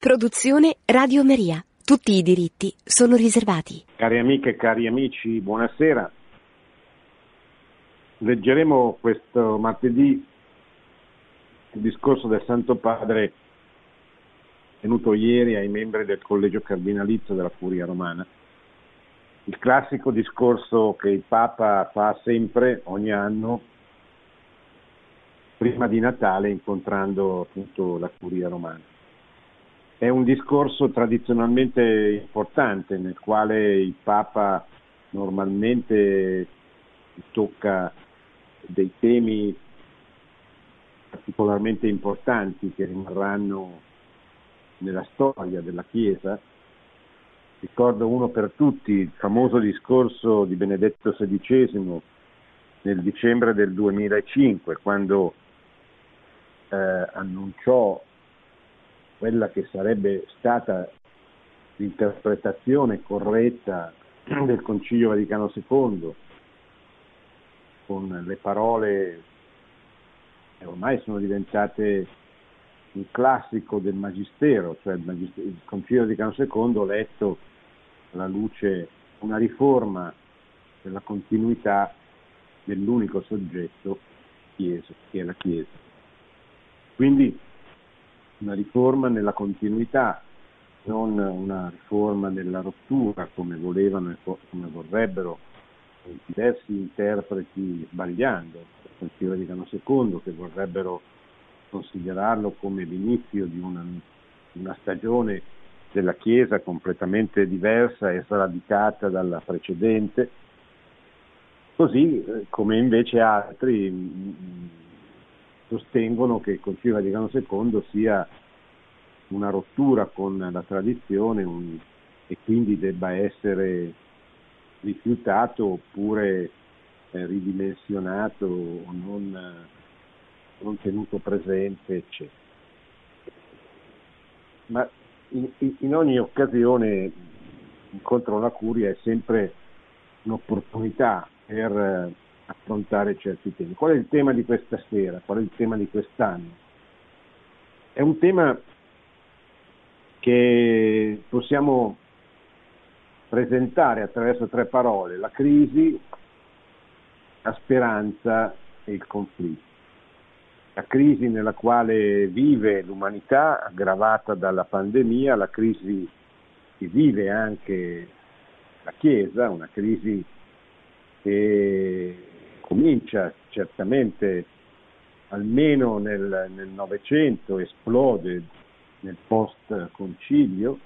Produzione Radio Maria. Tutti i diritti sono riservati. Cari amiche e cari amici, buonasera. Leggeremo questo martedì il discorso del Santo Padre tenuto ieri ai membri del Collegio Cardinalizio della Curia Romana. Il classico discorso che il Papa fa sempre, ogni anno, prima di Natale, incontrando appunto la Curia Romana. È un discorso tradizionalmente importante nel quale il Papa normalmente tocca dei temi particolarmente importanti che rimarranno nella storia della Chiesa. Ricordo uno per tutti, il famoso discorso di Benedetto XVI nel dicembre del 2005, quando eh, annunciò quella che sarebbe stata l'interpretazione corretta del Concilio Vaticano II, con le parole che ormai sono diventate un classico del Magistero, cioè il, Magistero, il Concilio Vaticano II letto alla luce una riforma della continuità dell'unico soggetto Chiesa, che è la Chiesa. Quindi una riforma nella continuità, non una riforma nella rottura come volevano e come vorrebbero diversi interpreti sbagliando, il Concilio Vaticano II che vorrebbero considerarlo come l'inizio di una, una stagione della Chiesa completamente diversa e sradicata dalla precedente, così eh, come invece altri sostengono che il Concilio Vaticano II sia una rottura con la tradizione un, e quindi debba essere rifiutato oppure eh, ridimensionato o non, non, tenuto presente, eccetera. Ma in, in ogni occasione incontro la curia è sempre un'opportunità per affrontare certi temi. Qual è il tema di questa sera? Qual è il tema di quest'anno? È un tema che possiamo presentare attraverso tre parole, la crisi, la speranza e il conflitto. La crisi nella quale vive l'umanità aggravata dalla pandemia, la crisi che vive anche la Chiesa, una crisi che comincia certamente almeno nel Novecento, esplode nel post-concilio,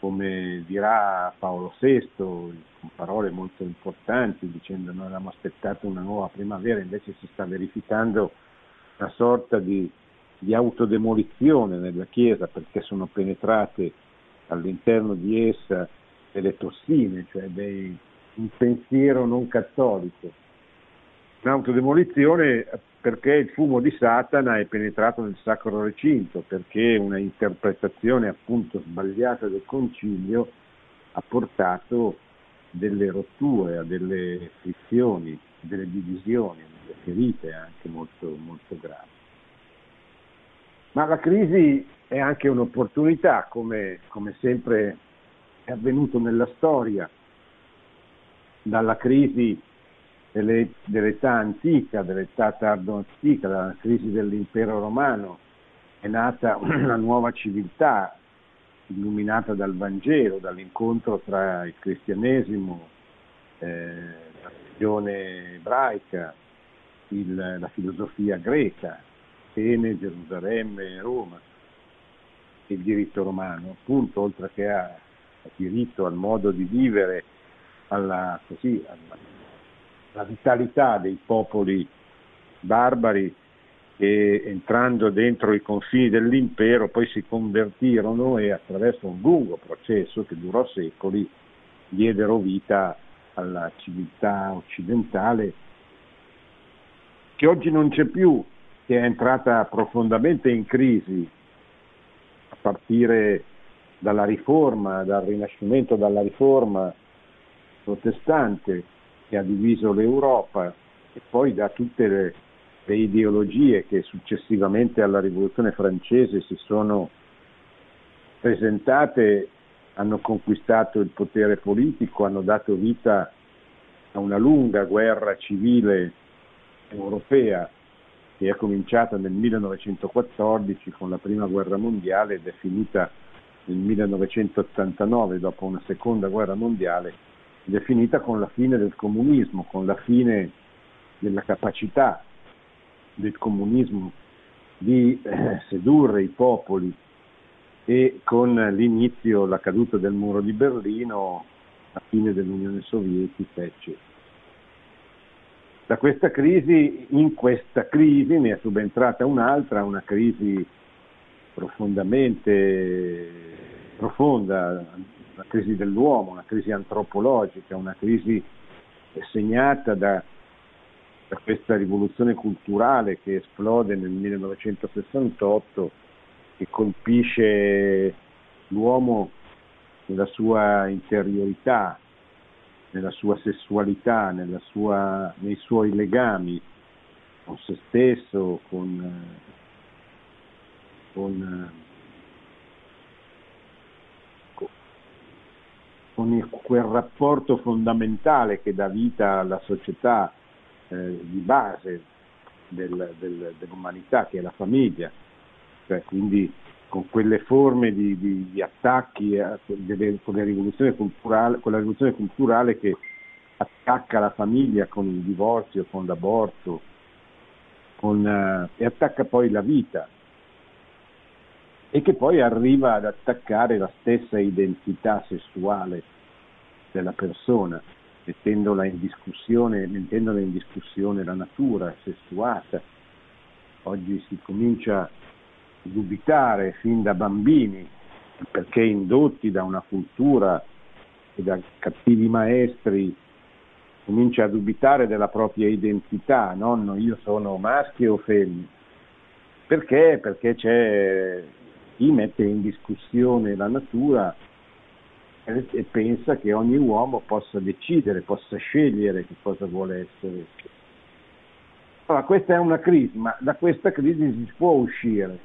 come dirà Paolo VI, con parole molto importanti, dicendo noi abbiamo aspettato una nuova primavera, invece si sta verificando una sorta di, di autodemolizione nella Chiesa perché sono penetrate all'interno di essa delle tossine, cioè dei, un pensiero non cattolico un'autodemolizione perché il fumo di Satana è penetrato nel sacro recinto, perché una interpretazione appunto sbagliata del concilio ha portato delle rotture, a delle frizioni, delle divisioni, delle ferite anche molto, molto gravi. Ma la crisi è anche un'opportunità, come, come sempre è avvenuto nella storia. Dalla crisi delle, dell'età antica, dell'età tardo-antica, dalla crisi dell'impero romano, è nata una nuova civiltà illuminata dal Vangelo, dall'incontro tra il cristianesimo, eh, la religione ebraica, il, la filosofia greca, Atene, Gerusalemme, Roma, il diritto romano, appunto, oltre che al diritto, al modo di vivere, alla, così, alla la vitalità dei popoli barbari che entrando dentro i confini dell'impero poi si convertirono e attraverso un lungo processo che durò secoli diedero vita alla civiltà occidentale che oggi non c'è più, che è entrata profondamente in crisi a partire dalla riforma, dal rinascimento dalla riforma protestante che ha diviso l'Europa e poi da tutte le, le ideologie che successivamente alla rivoluzione francese si sono presentate hanno conquistato il potere politico, hanno dato vita a una lunga guerra civile europea che è cominciata nel 1914 con la prima guerra mondiale ed è finita nel 1989 dopo una seconda guerra mondiale ed è finita con la fine del comunismo, con la fine della capacità del comunismo di eh, sedurre i popoli e con l'inizio, la caduta del muro di Berlino, la fine dell'Unione Sovietica, eccetera. Da questa crisi, in questa crisi ne è subentrata un'altra, una crisi profondamente profonda, una crisi dell'uomo, una crisi antropologica, una crisi segnata da, da questa rivoluzione culturale che esplode nel 1968 che colpisce l'uomo nella sua interiorità, nella sua sessualità, nella sua, nei suoi legami con se stesso, con, con, con quel rapporto fondamentale che dà vita alla società eh, di base del, del, dell'umanità, che è la famiglia. Cioè, quindi con quelle forme di, di, di attacchi eh, delle, con, la rivoluzione culturale, con la rivoluzione culturale che attacca la famiglia con il divorzio, con l'aborto, con, uh, e attacca poi la vita e che poi arriva ad attaccare la stessa identità sessuale della persona, mettendola in discussione, mettendola in discussione la natura sessuata. Oggi si comincia dubitare fin da bambini, perché indotti da una cultura e da cattivi maestri, comincia a dubitare della propria identità, nonno io sono maschio o femmina. Perché? Perché c'è chi mette in discussione la natura e pensa che ogni uomo possa decidere, possa scegliere che cosa vuole essere. Allora, questa è una crisi, ma da questa crisi si può uscire.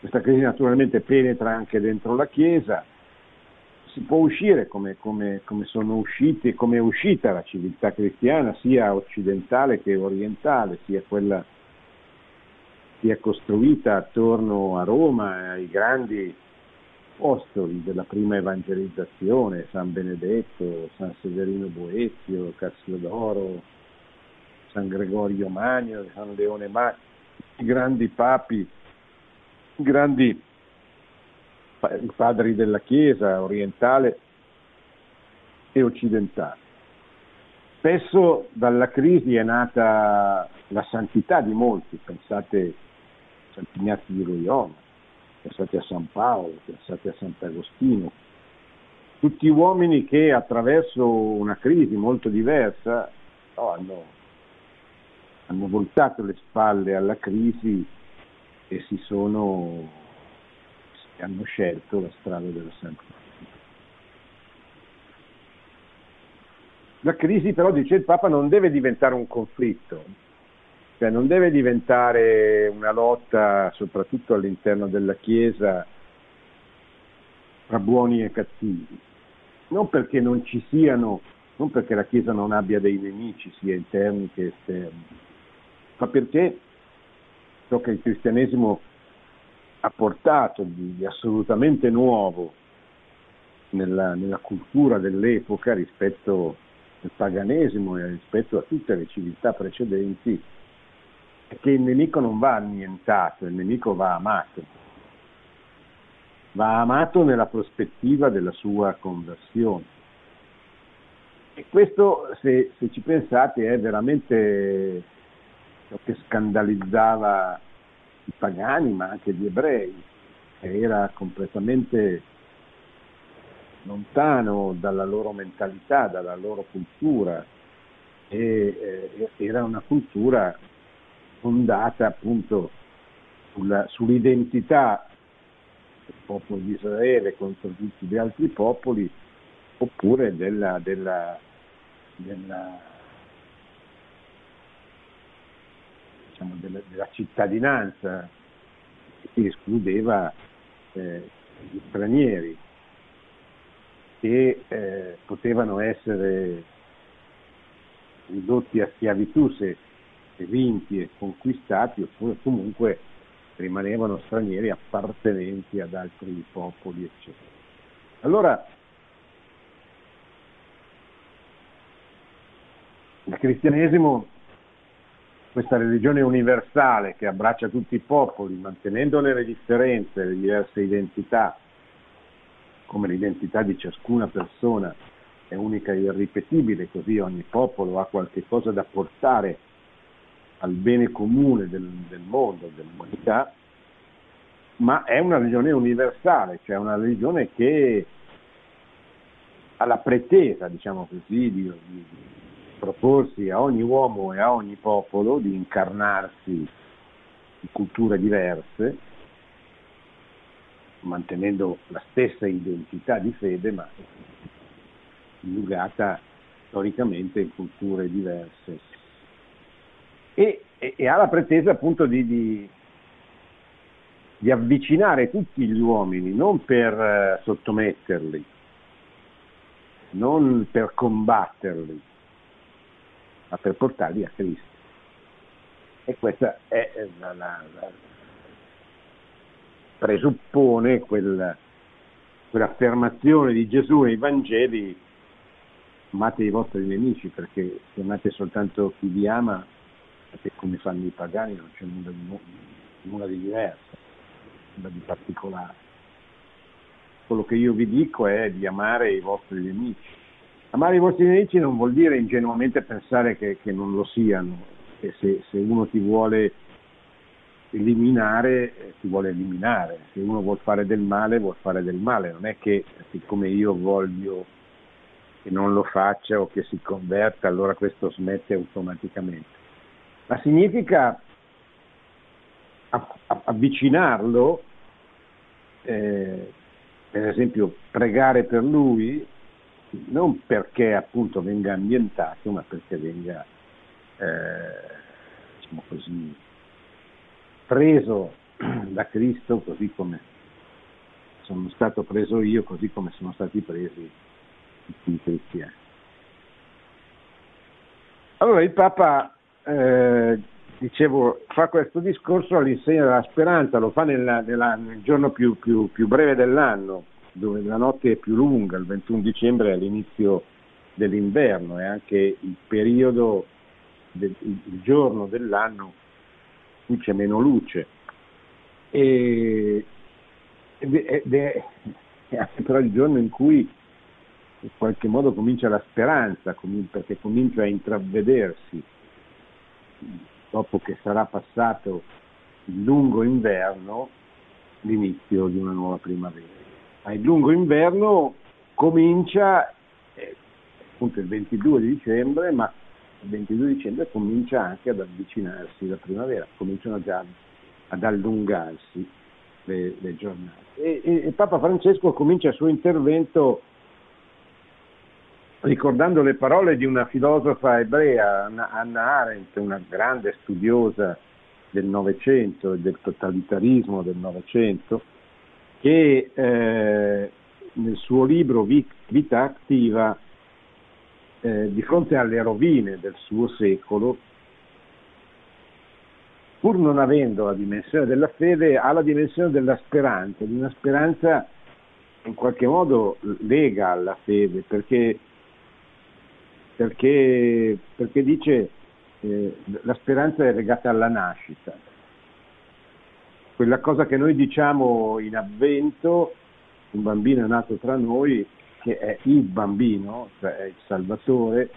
Questa crisi naturalmente penetra anche dentro la Chiesa, si può uscire come, come, come, sono usciti, come è uscita la civiltà cristiana, sia occidentale che orientale, sia quella che è costruita attorno a Roma, ai grandi apostoli della prima evangelizzazione, San Benedetto, San Severino Boezio, Cassiodoro, San Gregorio Magno, San Leone Magno, i grandi papi grandi padri della Chiesa orientale e occidentale. Spesso dalla crisi è nata la santità di molti, pensate a Sant'Ignazio di Loyola, pensate a San Paolo, pensate a Sant'Agostino, tutti uomini che attraverso una crisi molto diversa no, hanno, hanno voltato le spalle alla crisi e si sono hanno scelto la strada della santità. La crisi però, dice il Papa, non deve diventare un conflitto, cioè non deve diventare una lotta soprattutto all'interno della Chiesa tra buoni e cattivi, non perché non ci siano, non perché la Chiesa non abbia dei nemici sia interni che esterni, ma perché ciò che il cristianesimo ha portato di assolutamente nuovo nella, nella cultura dell'epoca rispetto al paganesimo e rispetto a tutte le civiltà precedenti che il nemico non va annientato, il nemico va amato. Va amato nella prospettiva della sua conversione. E questo, se, se ci pensate, è veramente ciò che scandalizzava i pagani, ma anche gli ebrei, che era completamente lontano dalla loro mentalità, dalla loro cultura, e eh, era una cultura fondata appunto sulla, sull'identità del popolo di Israele contro tutti gli altri popoli, oppure della, della, della diciamo, della, della, cittadinanza che escludeva eh, gli stranieri che eh, potevano essere ridotti a schiavitù se vinti e conquistati oppure comunque rimanevano stranieri appartenenti ad altri popoli, eccetera. Allora, il cristianesimo, questa religione universale che abbraccia tutti i popoli, mantenendone le differenze, le diverse identità, come l'identità di ciascuna persona è unica e irripetibile, così ogni popolo ha qualche cosa da portare al bene comune del, del mondo, dell'umanità, ma è una religione universale, cioè una religione che ha la pretesa, diciamo così, di, di, proporsi a ogni uomo e a ogni popolo di incarnarsi in culture diverse, mantenendo la stessa identità di fede, ma allungata storicamente in culture diverse. E, e, e ha la pretesa appunto di, di, di, avvicinare tutti gli uomini, non per eh, sottometterli, non per combatterli, ma per portarli a Cristo. E questa è la, la, la presuppone quel, quell'affermazione di Gesù nei Vangeli amate i vostri nemici perché se amate soltanto chi vi ama, perché come fanno i pagani non c'è nulla di, nulla di diverso, nulla di particolare. Quello che io vi dico è di amare i vostri nemici. Amare i vostri nemici non vuol dire ingenuamente pensare che, che non lo siano, che se, se uno ti vuole eliminare, eh, ti vuole eliminare, se uno vuole fare del male, vuole fare del male, non è che siccome io voglio che non lo faccia o che si converta, allora questo smette automaticamente. Ma significa avvicinarlo, eh, per esempio pregare per lui, non perché appunto venga ambientato, ma perché venga, eh, diciamo così, preso da Cristo così come sono stato preso io, così come sono stati presi tutti i cristiani. Allora il Papa, eh, dicevo, fa questo discorso all'insegna della speranza, lo fa nella, nella, nel giorno più, più, più, breve dell'anno, dove la notte è più lunga, il 21 dicembre è l'inizio dell'inverno, è anche il periodo, del, il giorno dell'anno in cui c'è meno luce. E, ed è, è anche però il giorno in cui in qualche modo comincia la speranza, perché comincia a intravvedersi, dopo che sarà passato il lungo inverno, l'inizio di una nuova primavera. Ma il lungo inverno comincia eh, appunto il 22 di dicembre, ma il 22 dicembre comincia anche ad avvicinarsi la primavera, cominciano già ad allungarsi le, le giornate. E, e, e Papa Francesco comincia il suo intervento ricordando le parole di una filosofa ebrea, Anna Arendt, una grande studiosa del Novecento e del totalitarismo del Novecento, che eh, nel suo libro Vita attiva, eh, di fronte alle rovine del suo secolo, pur non avendo la dimensione della fede, ha la dimensione della speranza, di una speranza in qualche modo lega alla fede, perché perché, perché dice eh, la speranza è legata alla nascita. Quella cosa che noi diciamo in avvento, un bambino è nato tra noi, che è il bambino, cioè è il Salvatore,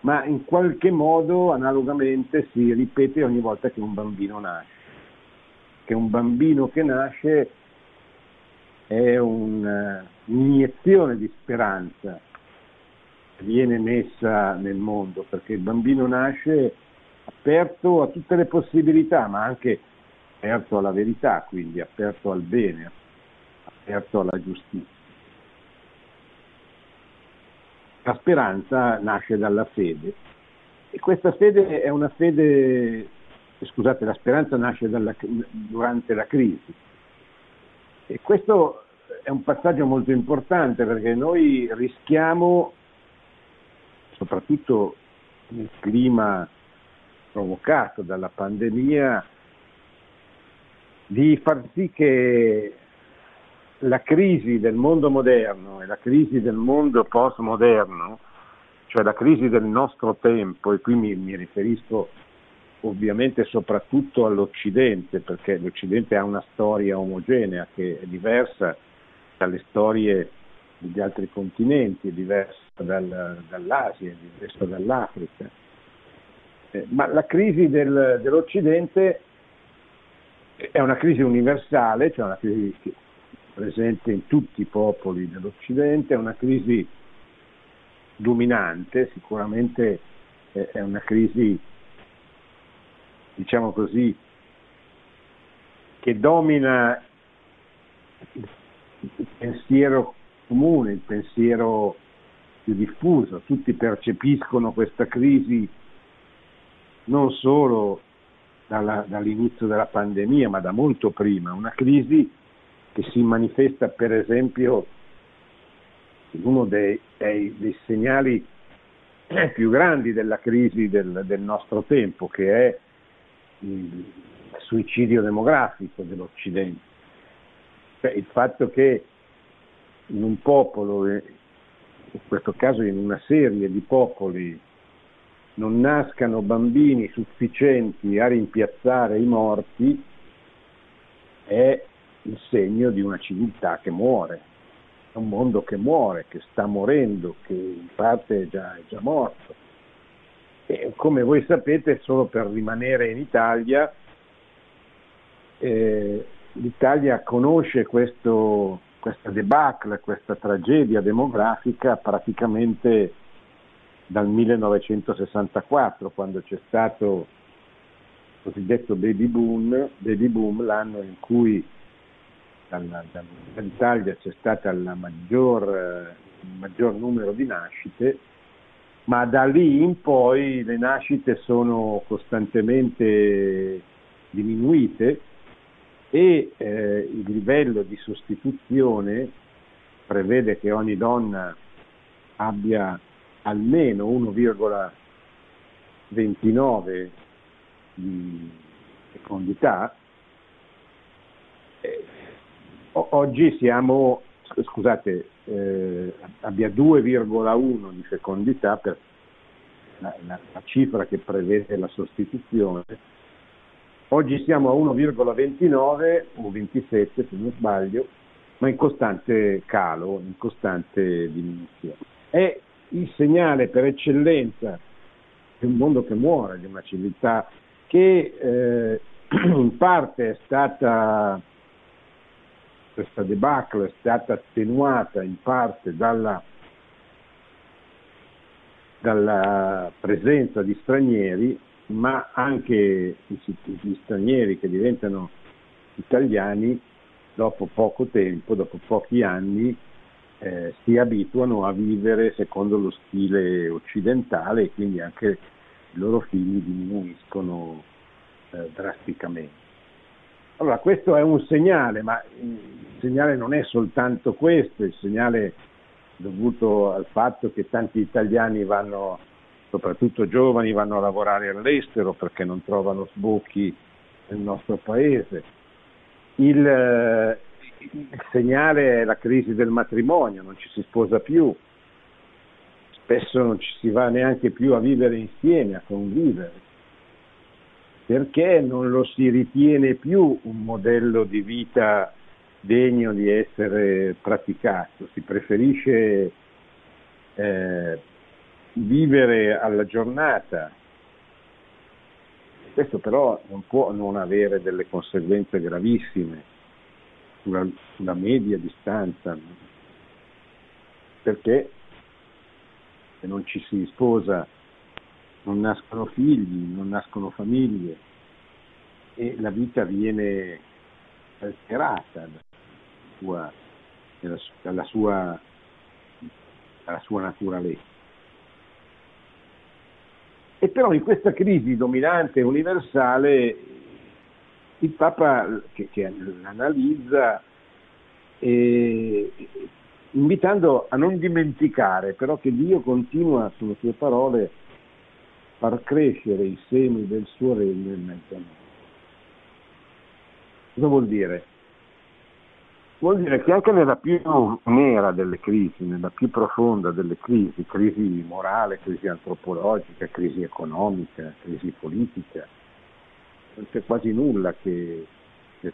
ma in qualche modo analogamente si ripete ogni volta che un bambino nasce. Che un bambino che nasce è un'iniezione di speranza, viene messa nel mondo, perché il bambino nasce aperto a tutte le possibilità, ma anche aperto alla verità, quindi aperto al bene, aperto alla giustizia. La speranza nasce dalla fede e questa fede è una fede, scusate, la speranza nasce dalla, durante la crisi e questo è un passaggio molto importante perché noi rischiamo, soprattutto nel clima provocato dalla pandemia, di far sì che la crisi del mondo moderno e la crisi del mondo postmoderno, cioè la crisi del nostro tempo, e qui mi, mi riferisco ovviamente soprattutto all'Occidente, perché l'Occidente ha una storia omogenea che è diversa dalle storie degli altri continenti, è diversa dal, dall'Asia, è diversa dall'Africa. Eh, ma la crisi del, dell'Occidente è una crisi universale, cioè una crisi presente in tutti i popoli dell'Occidente, è una crisi dominante, sicuramente è una crisi diciamo così, che domina il pensiero comune, il pensiero più diffuso, tutti percepiscono questa crisi non solo dalla, dall'inizio della pandemia, ma da molto prima, una crisi che si manifesta per esempio in uno dei, dei, dei segnali più grandi della crisi del, del nostro tempo, che è il suicidio demografico dell'Occidente. Cioè, il fatto che in un popolo, in questo caso in una serie di popoli, non nascano bambini sufficienti a rimpiazzare i morti è il segno di una civiltà che muore, è un mondo che muore, che sta morendo, che in parte è già, è già morto. E come voi sapete, solo per rimanere in Italia, eh, l'Italia conosce questo, questa debacle, questa tragedia demografica praticamente dal 1964, quando c'è stato il cosiddetto baby boom, baby boom l'anno in cui dall'Italia c'è stato il maggior, maggior numero di nascite ma da lì in poi le nascite sono costantemente diminuite e eh, il livello di sostituzione prevede che ogni donna abbia almeno 1,29 di fecondità. Eh, oggi siamo scusate, eh, abbia 2,1 di fecondità per la, la, la, cifra che prevede la sostituzione. Oggi siamo a 1,29 o 27 se non sbaglio, ma in costante calo, in costante diminuzione. È il segnale per eccellenza di un mondo che muore, di una civiltà che eh, in parte è stata questa debacle è stata attenuata in parte dalla, dalla presenza di stranieri, ma anche gli stranieri che diventano italiani dopo poco tempo, dopo pochi anni, eh, si abituano a vivere secondo lo stile occidentale e quindi anche i loro figli diminuiscono eh, drasticamente. Allora, questo è un segnale, ma il segnale non è soltanto questo, il segnale dovuto al fatto che tanti italiani vanno, soprattutto giovani, vanno a lavorare all'estero perché non trovano sbocchi nel nostro paese. Il, il segnale è la crisi del matrimonio, non ci si sposa più, spesso non ci si va neanche più a vivere insieme, a convivere. Perché non lo si ritiene più un modello di vita degno di essere praticato, si preferisce eh, vivere alla giornata. Questo però non può non avere delle conseguenze gravissime sulla, sulla media distanza, perché se non ci si sposa non nascono figli, non nascono famiglie e la vita viene alterata dalla sua, dalla sua, dalla sua naturalezza. E però in questa crisi dominante universale il Papa che, che l'analizza e invitando a non dimenticare però che Dio continua, sulle sue parole, a far crescere i semi del suo regno in mezzo a noi. Cosa vuol dire? Vuol dire che anche nella più nera delle crisi, nella più profonda delle crisi, crisi morale, crisi antropologica, crisi economica, crisi politica, non c'è quasi nulla che, che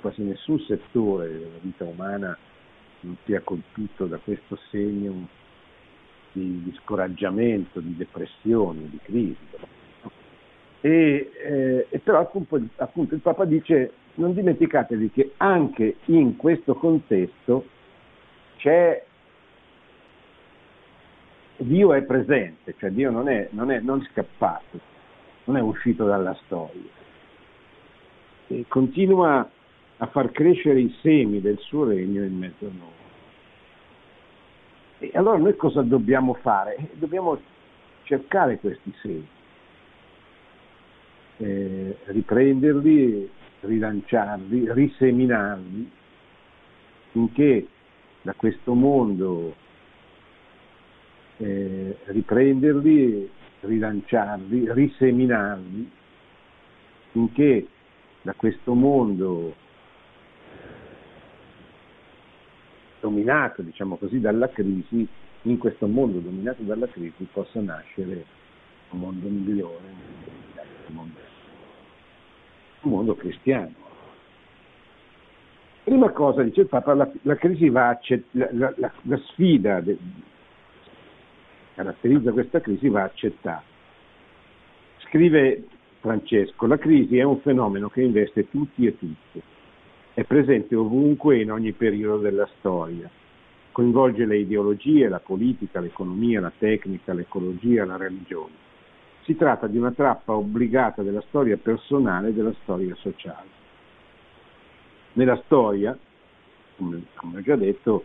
quasi nessun settore della vita umana non sia colpito da questo segno di, di scoraggiamento, di depressione, di crisi. E, eh, e però appunto, appunto il Papa dice non dimenticatevi che anche in questo contesto c'è Dio è presente, cioè Dio non è, non è, non scappato, non è uscito dalla storia. E continua a far crescere i semi del suo regno in mezzo a noi. E allora noi cosa dobbiamo fare? Dobbiamo cercare questi semi, eh, riprenderli rilanciarli, riseminarli, finché da questo mondo eh, riprenderli, rilanciarli, riseminarli, finché da questo mondo dominato, diciamo così, dalla crisi, in questo mondo dominato dalla crisi possa nascere un mondo migliore, un mondo mondo cristiano. Prima cosa, dice il Papa, la, la crisi va accett- la, la, la, sfida che caratterizza questa crisi va accettata. Scrive Francesco, la crisi è un fenomeno che investe tutti e tutte, è presente ovunque in ogni periodo della storia, coinvolge le ideologie, la politica, l'economia, la tecnica, l'ecologia, la religione si tratta di una trappa obbligata della storia personale e della storia sociale. Nella storia, come, come ho già detto,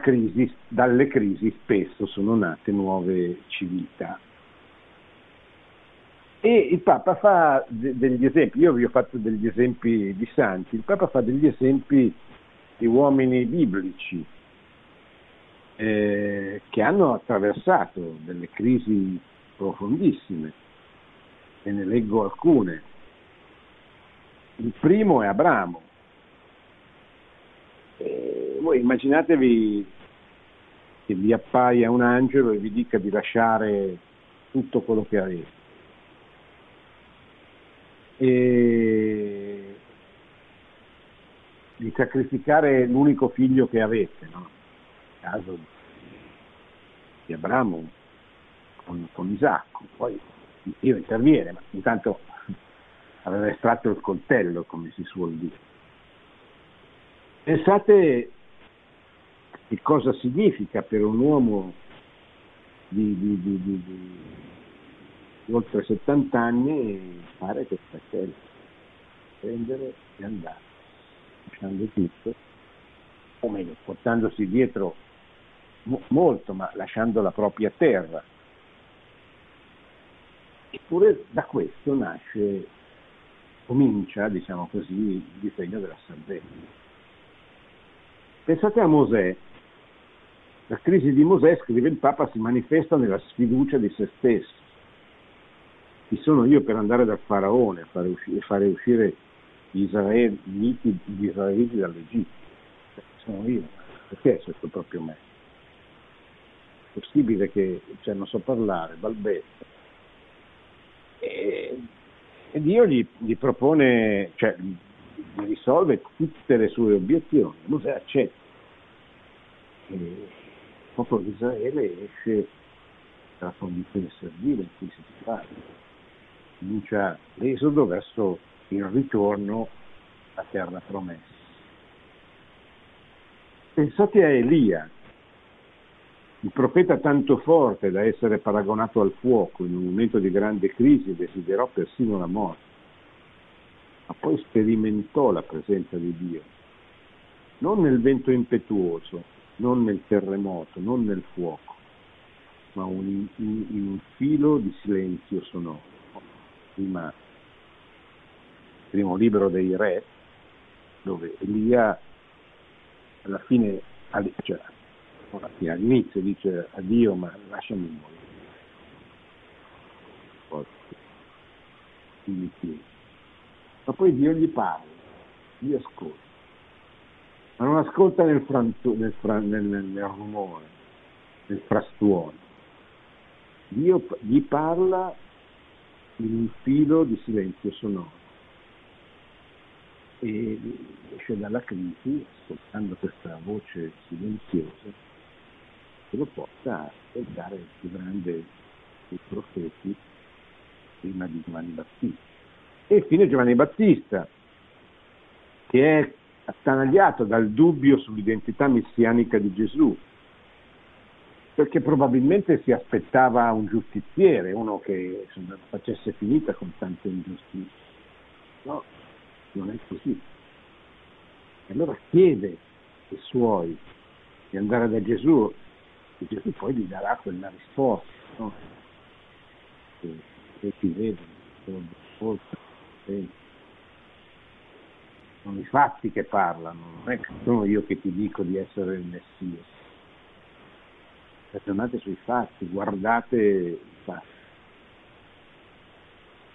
crisi, dalle crisi spesso sono nate nuove civiltà. E il Papa fa de- degli esempi, io vi ho fatto degli esempi di santi, il Papa fa degli esempi di uomini biblici eh, che hanno attraversato delle crisi profondissime e ne leggo alcune. Il primo è Abramo. E voi immaginatevi che vi appaia un angelo e vi dica di lasciare tutto quello che avete. E di sacrificare l'unico figlio che avete, no? Caso di Abramo, con, con Isacco, poi Dio interviene, ma intanto aveva estratto il coltello, come si suol dire. Pensate che cosa significa per un uomo di, di, di, di oltre 70 anni fare questa scelta, prendere e andare, lasciando tutto, o meglio, portandosi dietro mo- molto, ma lasciando la propria terra, Eppure da questo nasce, comincia, diciamo così, il disegno della salvezza. Pensate a Mosè. La crisi di Mosè, scrive il Papa, si manifesta nella sfiducia di se stesso. Chi sono io per andare dal faraone e fare, uscire, gli israeliti, gli israeliti dall'Egitto? Sono io, perché questo proprio me? È possibile che cioè, non so parlare, balbetto, e, e Dio gli, gli propone, cioè gli risolve tutte le sue obiezioni. Mosè accetta. E il popolo di Israele esce dalla condizione servile in cui si trova. Comincia l'esodo verso il ritorno alla terra promessa. Pensate a Elia, il profeta tanto forte da essere paragonato al fuoco in un momento di grande crisi desiderò persino la morte, ma poi sperimentò la presenza di Dio, non nel vento impetuoso, non nel terremoto, non nel fuoco, ma un, in, un filo di silenzio sonoro. Prima, primo libro dei re, dove Elia alla fine cioè, all'inizio dice addio ma lasciami morire. Ma poi Dio gli parla, gli ascolta, ma non ascolta nel, frantu, nel, nel, nel rumore, nel frastuono. Dio gli parla in un filo di silenzio sonoro e esce dalla crisi ascoltando questa voce silenziosa che lo porta a ascoltare il più grande dei profeti prima di Giovanni Battista. E infine Giovanni Battista, che è attanagliato dal dubbio sull'identità messianica di Gesù, perché probabilmente si aspettava un giustiziere, uno che insomma, facesse finita con tante ingiustizie. No, non è così. E allora chiede ai suoi di andare da Gesù e Gesù poi gli darà quella risposta. No? Che, che ti vedono, sono sono i fatti che parlano, non è che sono io che ti dico di essere il Messia. Ragionate sui fatti, guardate i fatti.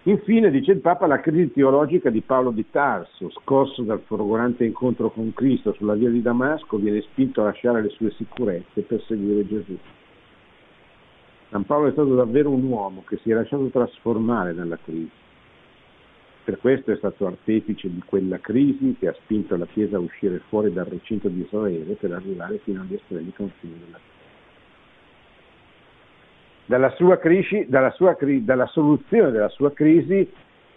Infine, dice il Papa, la crisi teologica di Paolo di Tarso, scorso dal folgorante incontro con Cristo sulla via di Damasco, viene spinto a lasciare le sue sicurezze per seguire Gesù. San Paolo è stato davvero un uomo che si è lasciato trasformare nella crisi. Per questo è stato artefice di quella crisi che ha spinto la Chiesa a uscire fuori dal recinto di Israele per arrivare fino agli estremi confini della terra. Dalla, sua crisi, dalla, sua, dalla soluzione della sua crisi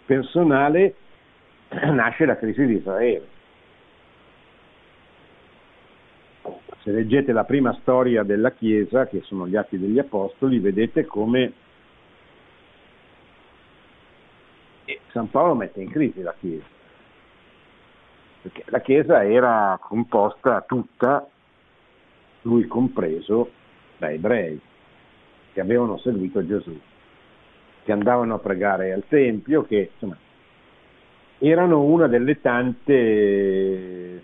personale nasce la crisi di Israele. Se leggete la prima storia della Chiesa, che sono gli Atti degli Apostoli, vedete come San Paolo mette in crisi la Chiesa. Perché la Chiesa era composta tutta, lui compreso, da ebrei che avevano seguito Gesù, che andavano a pregare al Tempio, che insomma, erano una delle tante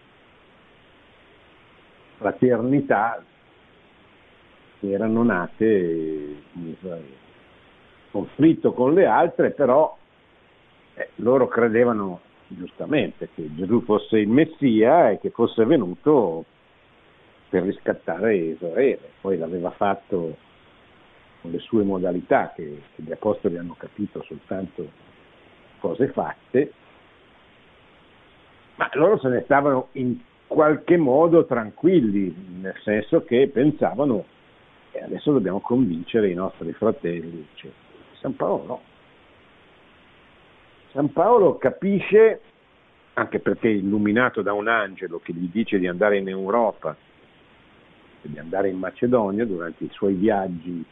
fraternità che erano nate in Israele. Conflitto con le altre, però eh, loro credevano giustamente che Gesù fosse il Messia e che fosse venuto per riscattare Israele. Poi l'aveva fatto con le sue modalità che, che gli apostoli hanno capito soltanto cose fatte, ma loro se ne stavano in qualche modo tranquilli, nel senso che pensavano e adesso dobbiamo convincere i nostri fratelli. Cioè, San Paolo no. San Paolo capisce, anche perché è illuminato da un angelo che gli dice di andare in Europa, di andare in Macedonia durante i suoi viaggi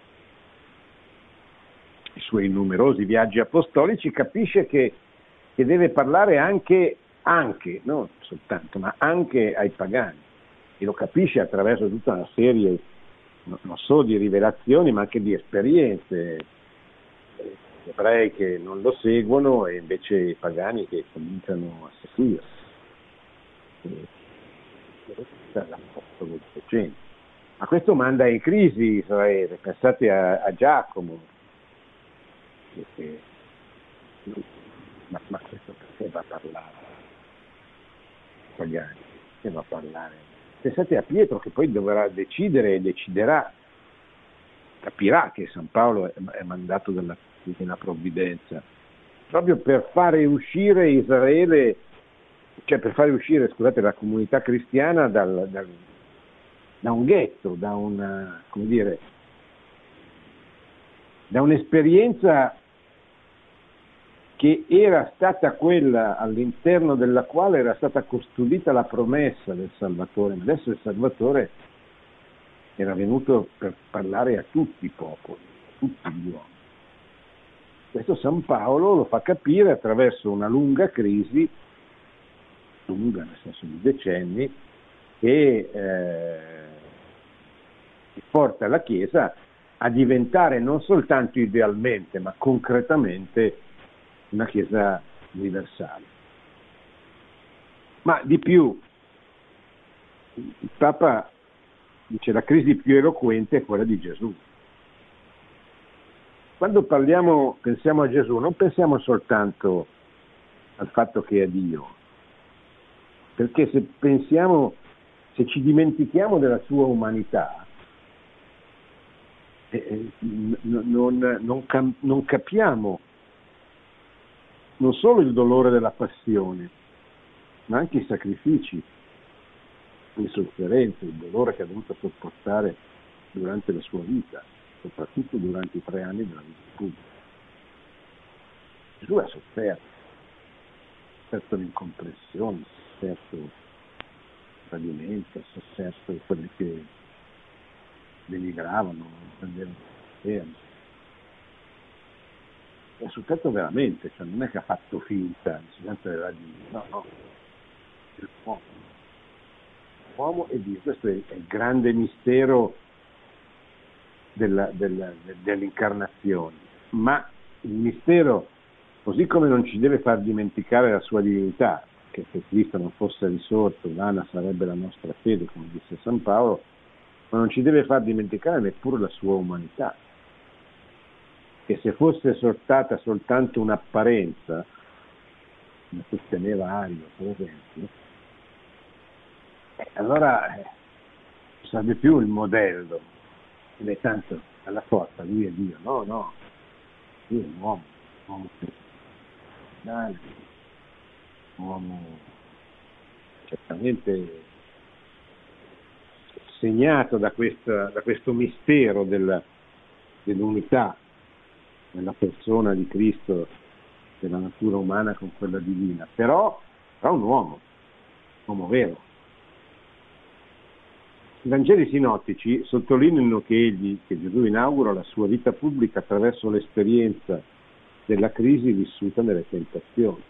i suoi numerosi viaggi apostolici, capisce che, che deve parlare anche, anche, non soltanto, ma anche ai pagani. E lo capisce attraverso tutta una serie, non solo di rivelazioni, ma anche di esperienze eh, ebrei che non lo seguono e invece i pagani che cominciano a seguirlo. Ma questo manda in crisi Israele, pensate a, a Giacomo, che, ma, ma, questo perché va a parlare italiani? Perché va a parlare? Pensate a Pietro che poi dovrà decidere e deciderà, capirà che San Paolo è, è mandato dalla divina provvidenza, proprio per fare uscire Israele, cioè per fare uscire, scusate, la comunità cristiana dal, dal, da un ghetto, da una, come dire, da un'esperienza che era stata quella all'interno della quale era stata custodita la promessa del Salvatore, adesso il Salvatore era venuto per parlare a tutti i popoli, a tutti gli uomini. Questo San Paolo lo fa capire attraverso una lunga crisi, lunga nel senso di decenni, che, eh, porta la Chiesa a diventare non soltanto idealmente, ma concretamente una Chiesa universale. Ma di più, il Papa dice la crisi più eloquente è quella di Gesù. Quando parliamo, pensiamo a Gesù, non pensiamo soltanto al fatto che è Dio, perché se pensiamo, se ci dimentichiamo della sua umanità, eh, eh non, non, non capiamo non solo il dolore della passione, ma anche i sacrifici, le sofferenze, il dolore che ha dovuto sopportare durante la sua vita, soprattutto durante i tre anni della vita pubblica. Gesù ha sofferto, ha sofferto l'incomprensione, ha sofferto il tradimento, ha sofferto quelli che denigravano, prendevano fermo. Ha sofferto veramente, cioè non è che ha fatto finta, no, no, l'uomo. L'uomo e Dio, questo è il grande mistero della, della, dell'incarnazione, ma il mistero, così come non ci deve far dimenticare la sua divinità, che se Cristo non fosse risorto, vana sarebbe la nostra fede, come disse San Paolo, ma non ci deve far dimenticare neppure la sua umanità, che se fosse sortata soltanto un'apparenza, come sosteneva Ario per esempio, eh, allora eh, sarebbe più il modello, e tanto alla forza lui è Dio, no, no, lui è un uomo, un uomo personale, un uomo certamente segnato da, questa, da questo mistero della, dell'unità nella persona di Cristo, della natura umana con quella divina, però, però un uomo, un uomo vero, i Vangeli sinottici sottolineano che egli, che Gesù inaugura la sua vita pubblica attraverso l'esperienza della crisi vissuta nelle tentazioni.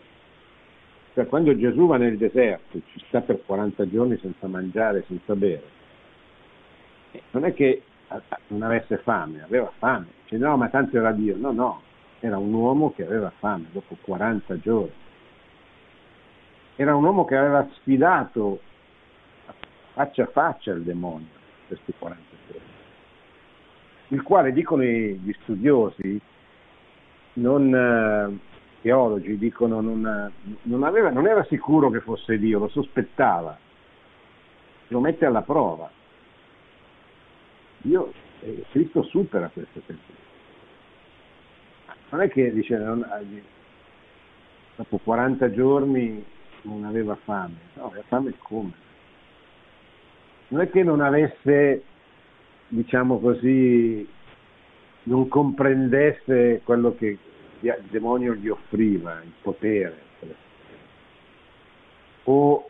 Cioè, quando Gesù va nel deserto, ci sta per 40 giorni senza mangiare, senza bere, non è che non avesse fame, aveva fame. Dice no, ma tanto era Dio. No, no, era un uomo che aveva fame dopo 40 giorni. Era un uomo che aveva sfidato faccia a faccia il demonio, questi 40 giorni, il quale, dicono gli studiosi, non eh, teologi, dicono non, non, aveva, non era sicuro che fosse Dio, lo sospettava, lo mette alla prova. Dio, eh, Cristo supera queste tempistiche. Non è che dice, non, dopo 40 giorni non aveva fame, no, aveva fame come? non è che non avesse, diciamo così, non comprendesse quello che il demonio gli offriva, il potere, o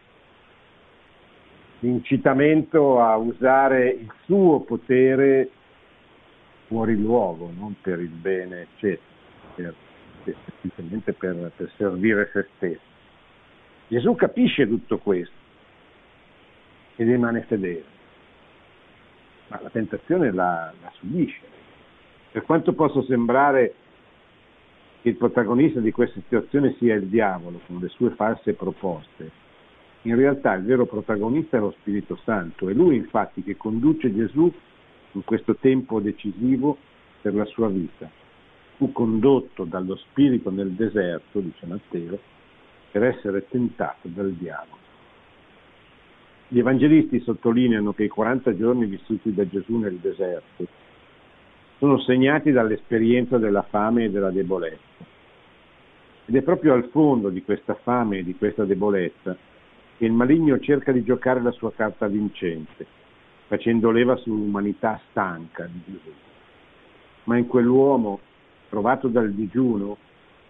l'incitamento a usare il suo potere fuori luogo, non per il bene, eccetera, per, semplicemente per, per servire se stesso. Gesù capisce tutto questo e rimane fedele. Ma la tentazione la, la subisce. Per quanto possa sembrare che il protagonista di questa situazione sia il diavolo con le sue false proposte, in realtà il vero protagonista è lo Spirito Santo, è lui infatti che conduce Gesù in questo tempo decisivo per la sua vita. Fu condotto dallo Spirito nel deserto, dice Matteo, per essere tentato dal diavolo. Gli evangelisti sottolineano che i 40 giorni vissuti da Gesù nel deserto sono segnati dall'esperienza della fame e della debolezza. Ed è proprio al fondo di questa fame e di questa debolezza che il maligno cerca di giocare la sua carta vincente, facendo leva sull'umanità stanca di Gesù. Ma in quell'uomo, provato dal digiuno,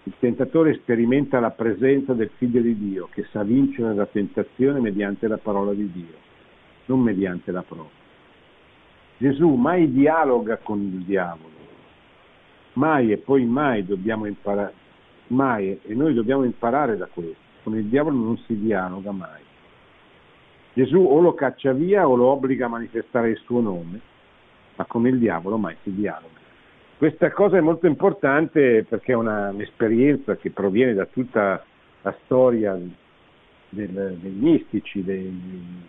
il tentatore sperimenta la presenza del figlio di Dio che sa vincere la tentazione mediante la parola di Dio, non mediante la prova. Gesù mai dialoga con il diavolo, mai e poi mai dobbiamo imparare, mai e noi dobbiamo imparare da questo. Con il diavolo non si dialoga mai. Gesù o lo caccia via o lo obbliga a manifestare il suo nome, ma con il diavolo mai si dialoga. Questa cosa è molto importante perché è una, un'esperienza che proviene da tutta la storia del, dei mistici, dei,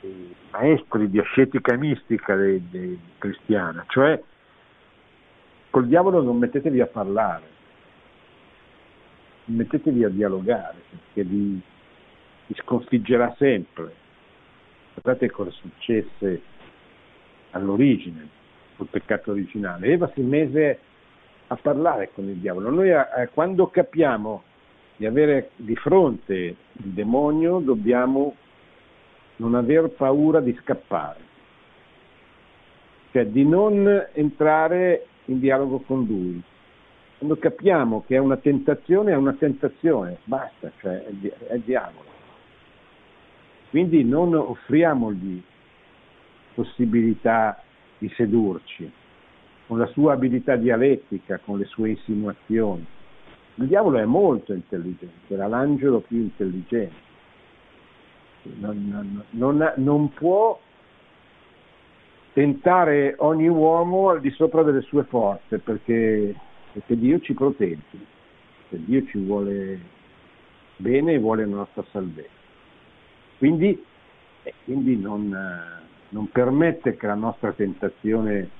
dei maestri di ascetica mistica dei, dei cristiana, cioè col diavolo non mettetevi a parlare, mettetevi a dialogare, perché vi, vi sconfiggerà sempre. Guardate cosa successe all'origine, col peccato originale. Eva si mise a parlare con il diavolo. Noi eh, quando capiamo di avere di fronte il demonio dobbiamo non aver paura di scappare, cioè di non entrare in dialogo con lui. Quando capiamo che è una tentazione, è una tentazione, basta, cioè è, è diavolo. Quindi non offriamogli possibilità di sedurci con la sua abilità dialettica, con le sue insinuazioni. Il diavolo è molto intelligente, era l'angelo più intelligente. Non, non, non, può tentare ogni uomo al di sopra delle sue forze perché, perché Dio ci protegge, perché Dio ci vuole bene e vuole la nostra salvezza. Quindi, eh, quindi non, non permette che la nostra tentazione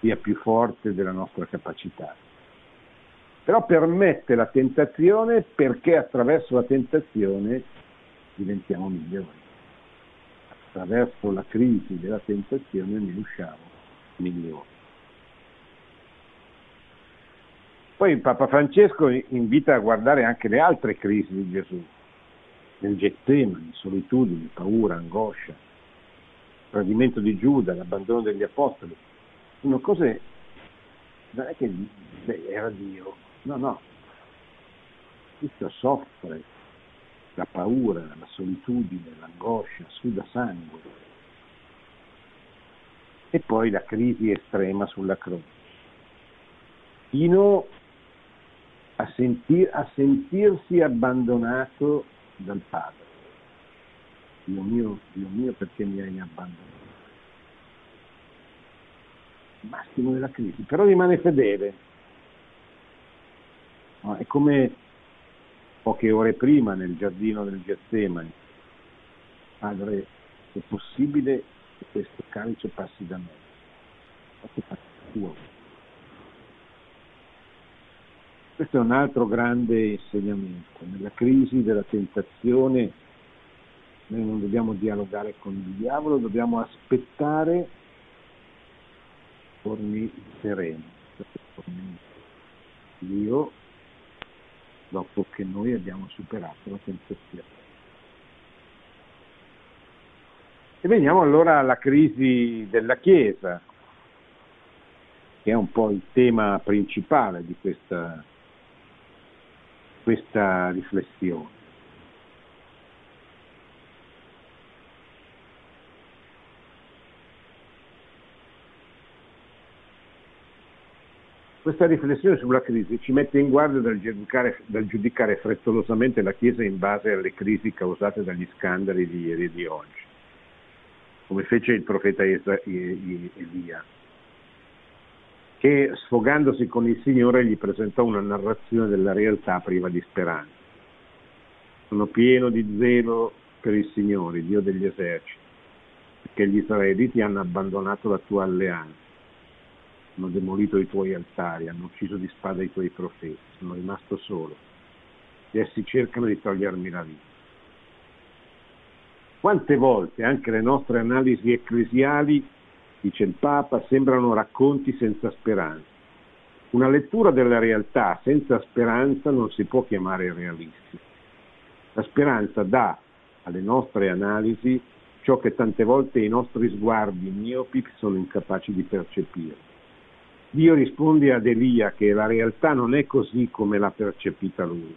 sia più forte della nostra capacità però permette la tentazione perché attraverso la tentazione diventiamo migliori. Attraverso la crisi della tentazione ne usciamo migliori. Poi Papa Francesco invita a guardare anche le altre crisi di Gesù, nel Getsemani, solitudine, paura, angoscia, tradimento di Giuda, l'abbandono degli apostoli. Sono cose, non è che era Dio, No, no. Cristo soffre la paura, la solitudine, l'angoscia, suda sangue. E poi la crisi estrema sulla croce. Fino a, sentir, a sentirsi abbandonato dal Padre. Dio mio, Dio mio, perché mi hai abbandonato? Massimo della crisi, però rimane fedele, No? È come poche ore prima nel giardino del Getsemani. Padre, è possibile che questo calice passi da me? Questo passi tuo. Questo è un altro grande insegnamento. Nella crisi della tentazione noi non dobbiamo dialogare con il diavolo, dobbiamo aspettare torni sereni. Dio dopo che noi abbiamo superato la tentazione. E veniamo allora alla crisi della Chiesa, che è un po' il tema principale di questa, questa riflessione. Questa riflessione sulla crisi ci mette in guardia dal giudicare, dal giudicare, frettolosamente la Chiesa in base alle crisi causate dagli scandali di ieri e di oggi, come fece il profeta Elia, che sfogandosi con il Signore gli presentò una narrazione della realtà priva di speranza. Sono pieno di zelo per il Signore, Dio degli eserciti, perché gli israeliti hanno abbandonato la tua alleanza hanno demolito i tuoi altari, hanno ucciso di spada i tuoi profeti, sono rimasto solo. E essi cercano di togliermi la vita. Quante volte anche le nostre analisi ecclesiali, dice il Papa, sembrano racconti senza speranza. Una lettura della realtà senza speranza non si può chiamare realistica. La speranza dà alle nostre analisi ciò che tante volte i nostri sguardi miopi sono incapaci di percepire. Dio risponde ad Elia che la realtà non è così come l'ha percepita lui.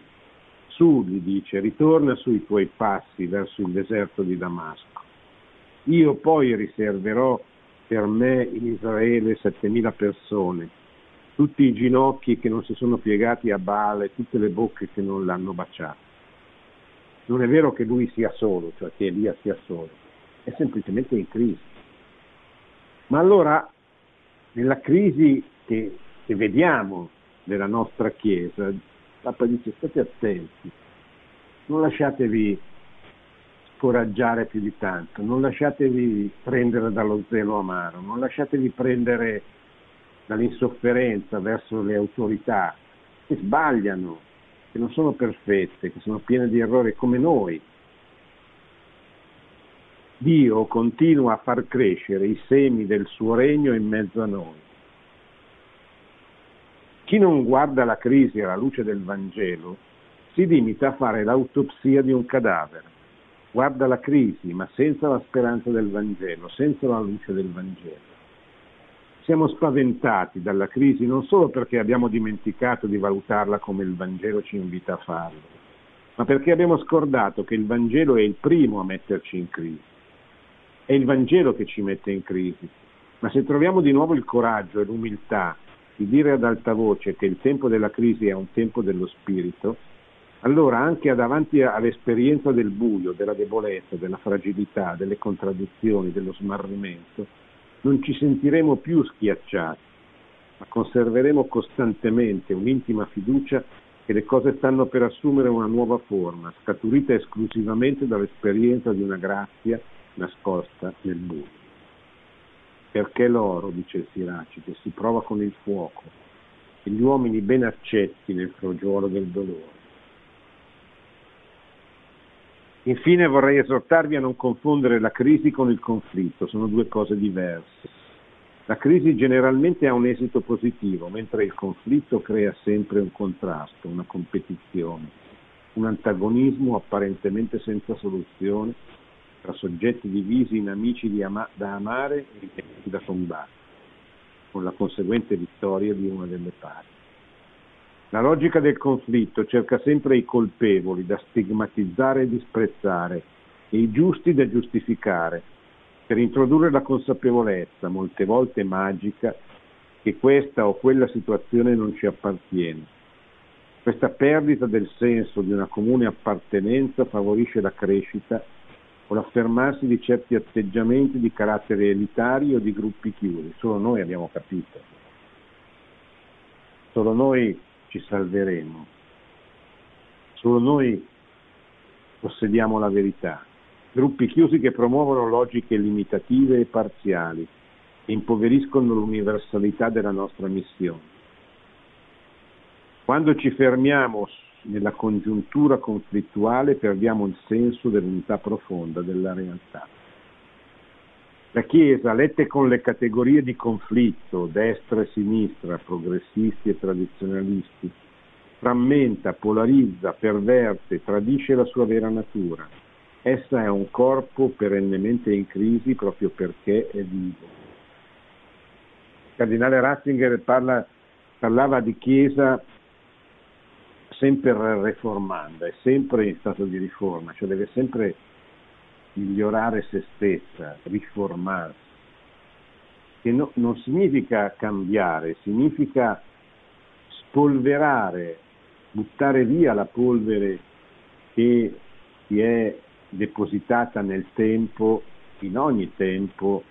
Su, gli dice, ritorna sui tuoi passi verso il deserto di Damasco. Io poi riserverò per me in Israele settemila persone, tutti i ginocchi che non si sono piegati a Baale, tutte le bocche che non l'hanno baciato. Non è vero che lui sia solo, cioè che Elia sia solo, è semplicemente in crisi. Ma allora nella crisi che, che vediamo nella nostra Chiesa, Papa dice state attenti, non lasciatevi scoraggiare più di tanto, non lasciatevi prendere dallo zelo amaro, non lasciatevi prendere dall'insofferenza verso le autorità che sbagliano, che non sono perfette, che sono piene di errori come noi. Dio continua a far crescere i semi del suo regno in mezzo a noi. Chi non guarda la crisi alla luce del Vangelo si limita a fare l'autopsia di un cadavere. Guarda la crisi, ma senza la speranza del Vangelo, senza la luce del Vangelo. Siamo spaventati dalla crisi non solo perché abbiamo dimenticato di valutarla come il Vangelo ci invita a farlo, ma perché abbiamo scordato che il Vangelo è il primo a metterci in crisi. È il Vangelo che ci mette in crisi. Ma se troviamo di nuovo il coraggio e l'umiltà di dire ad alta voce che il tempo della crisi è un tempo dello spirito, allora anche davanti all'esperienza del buio, della debolezza, della fragilità, delle contraddizioni, dello smarrimento, non ci sentiremo più schiacciati, ma conserveremo costantemente un'intima fiducia che le cose stanno per assumere una nuova forma, scaturita esclusivamente dall'esperienza di una grazia nascosta nel buio. Perché l'oro, dice il Siracide, si prova con il fuoco e gli uomini ben accetti nel crogiolo del dolore. Infine vorrei esortarvi a non confondere la crisi con il conflitto, sono due cose diverse. La crisi generalmente ha un esito positivo, mentre il conflitto crea sempre un contrasto, una competizione, un antagonismo apparentemente senza soluzione tra soggetti divisi in amici ama- da amare e da combattere, con la conseguente vittoria di una delle parti. La logica del conflitto cerca sempre i colpevoli da stigmatizzare e disprezzare e i giusti da giustificare, per introdurre la consapevolezza, molte volte magica, che questa o quella situazione non ci appartiene. Questa perdita del senso di una comune appartenenza favorisce la crescita o l'affermarsi di certi atteggiamenti di carattere elitario o di gruppi chiusi. Solo noi abbiamo capito. Solo noi ci salveremo. Solo noi possediamo la verità. Gruppi chiusi che promuovono logiche limitative e parziali e impoveriscono l'universalità della nostra missione. Quando ci fermiamo nella congiuntura conflittuale perdiamo il senso dell'unità profonda della realtà. La Chiesa, lette con le categorie di conflitto, destra e sinistra, progressisti e tradizionalisti, frammenta, polarizza, perverte, tradisce la sua vera natura. Essa è un corpo perennemente in crisi proprio perché è vivo. Il cardinale Ratzinger parla, parlava di Chiesa sempre reformanda, è sempre in stato di riforma, cioè deve sempre migliorare se stessa, riformarsi, che no, non significa cambiare, significa spolverare, buttare via la polvere che si è depositata nel tempo, in ogni tempo,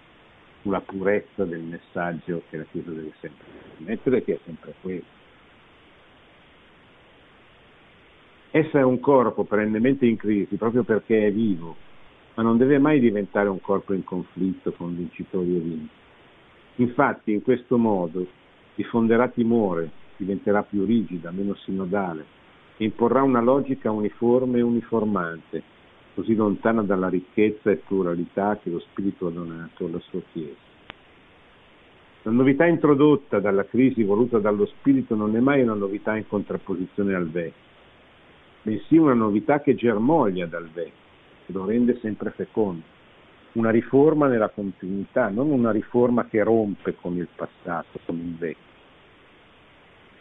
sulla purezza del messaggio che la Chiesa deve sempre trasmettere, che è sempre quello. Essa è un corpo perennemente in crisi proprio perché è vivo, ma non deve mai diventare un corpo in conflitto con vincitori e vinti. Infatti, in questo modo diffonderà timore, diventerà più rigida, meno sinodale e imporrà una logica uniforme e uniformante, così lontana dalla ricchezza e pluralità che lo Spirito ha donato alla sua Chiesa. La novità introdotta dalla crisi voluta dallo Spirito non è mai una novità in contrapposizione al vecchio, bensì una novità che germoglia dal vecchio lo rende sempre fecondo. Una riforma nella continuità, non una riforma che rompe con il passato, con il vecchio,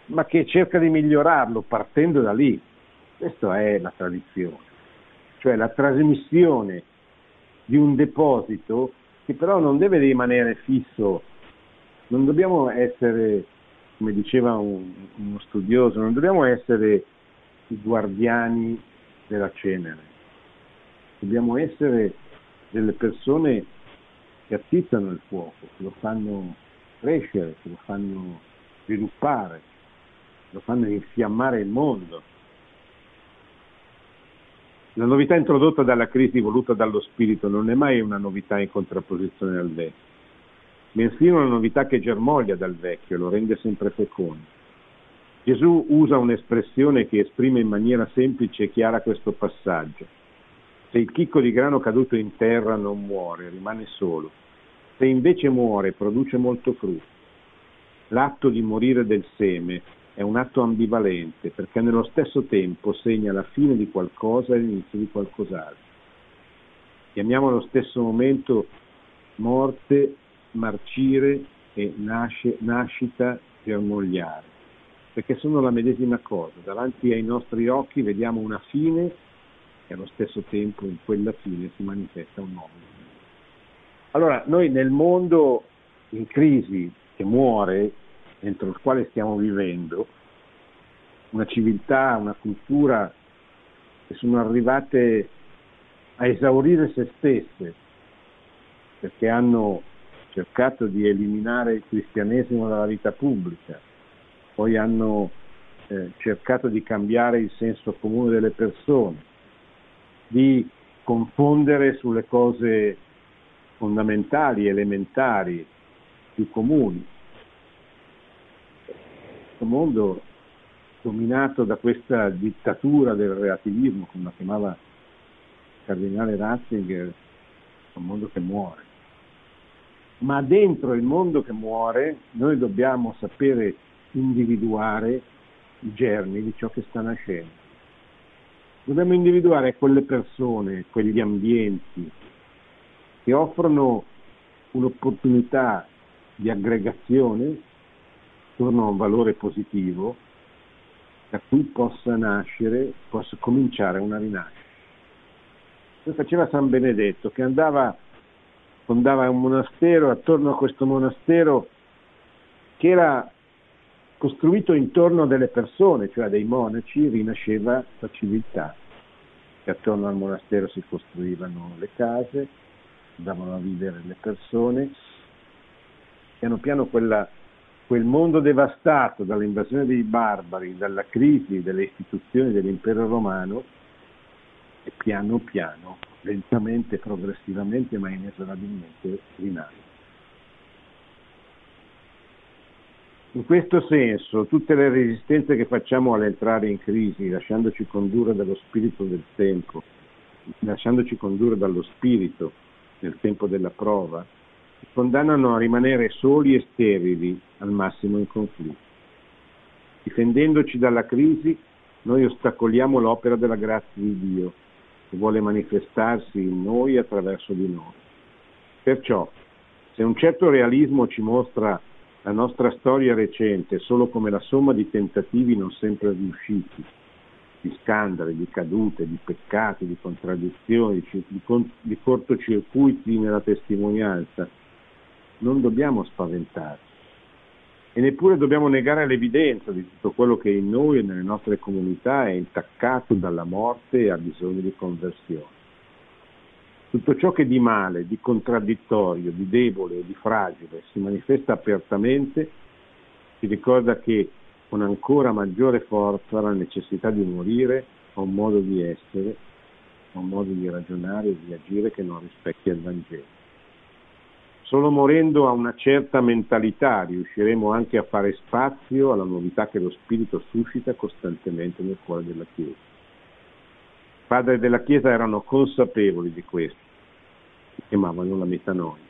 ma che cerca di migliorarlo partendo da lì. Questa è la tradizione, cioè la trasmissione di un deposito che però non deve rimanere fisso, non dobbiamo essere, come diceva un, uno studioso, non dobbiamo essere i guardiani della cenere, dobbiamo essere delle persone che attizzano il fuoco, che lo fanno crescere, che lo fanno sviluppare, lo fanno infiammare il mondo. La novità introdotta dalla crisi voluta dallo spirito non è mai una novità in contrapposizione al vecchio, bensì una novità che germoglia dal vecchio e lo rende sempre fecondo. Gesù usa un'espressione che esprime in maniera semplice e chiara questo passaggio. Se il chicco di grano caduto in terra non muore, rimane solo. Se invece muore, produce molto frutto. L'atto di morire del seme è un atto ambivalente perché nello stesso tempo segna la fine di qualcosa e l'inizio di qualcos'altro. Chiamiamo allo stesso momento morte, marcire e nasce, nascita, germogliare, perché sono la medesima cosa. Davanti ai nostri occhi vediamo una fine e allo stesso tempo in quella fine si manifesta un nuovo. Allora, noi nel mondo in crisi che muore, dentro il quale stiamo vivendo, una civiltà, una cultura che sono arrivate a esaurire se stesse, perché hanno cercato di eliminare il cristianesimo dalla vita pubblica, poi hanno eh, cercato di cambiare il senso comune delle persone, di confondere sulle cose fondamentali, elementari, più comuni questo mondo dominato da questa dittatura del relativismo, come la chiamava il cardinale Ratzinger, un mondo che muore. Ma dentro il mondo che muore noi dobbiamo sapere individuare i germi di ciò che sta nascendo. Dobbiamo individuare quelle persone, quegli ambienti che offrono un'opportunità di aggregazione attorno a un valore positivo da cui possa nascere, possa cominciare una rinascita. Lo faceva San Benedetto che andava, fondava un monastero, attorno a questo monastero che era costruito intorno a delle persone, cioè dei monaci, rinasceva la civiltà. E attorno al monastero si costruivano le case, andavano a vivere le persone, piano piano quella quel mondo devastato dall'invasione dei barbari, dalla crisi delle istituzioni dell'impero romano, e piano piano, lentamente, progressivamente, ma inesorabilmente rinasce. In questo senso, tutte le resistenze che facciamo all'entrare in crisi, lasciandoci condurre dallo spirito del tempo, lasciandoci condurre dallo spirito nel tempo della prova, condannano a rimanere soli e sterili, al massimo in conflitto. Difendendoci dalla crisi, noi ostacoliamo l'opera della grazia di Dio, che vuole manifestarsi in noi attraverso di noi. Perciò, se un certo realismo ci mostra la nostra storia recente solo come la somma di tentativi non sempre riusciti, di scandali, di cadute, di peccati, di contraddizioni, di, cortocircuiti nella testimonianza, non dobbiamo spaventarci e neppure dobbiamo negare l'evidenza di tutto quello che in noi e nelle nostre comunità è intaccato dalla morte e ha bisogno di conversione. Tutto ciò che di male, di contraddittorio, di debole e di fragile si manifesta apertamente ci ricorda che con ancora maggiore forza la necessità di morire a un modo di essere, a un modo di ragionare e di agire che non rispecchia il Vangelo. Solo morendo a una certa mentalità riusciremo anche a fare spazio alla novità che lo Spirito suscita costantemente nel cuore della Chiesa. I padri della Chiesa erano consapevoli di questo, si chiamavano la metanoia.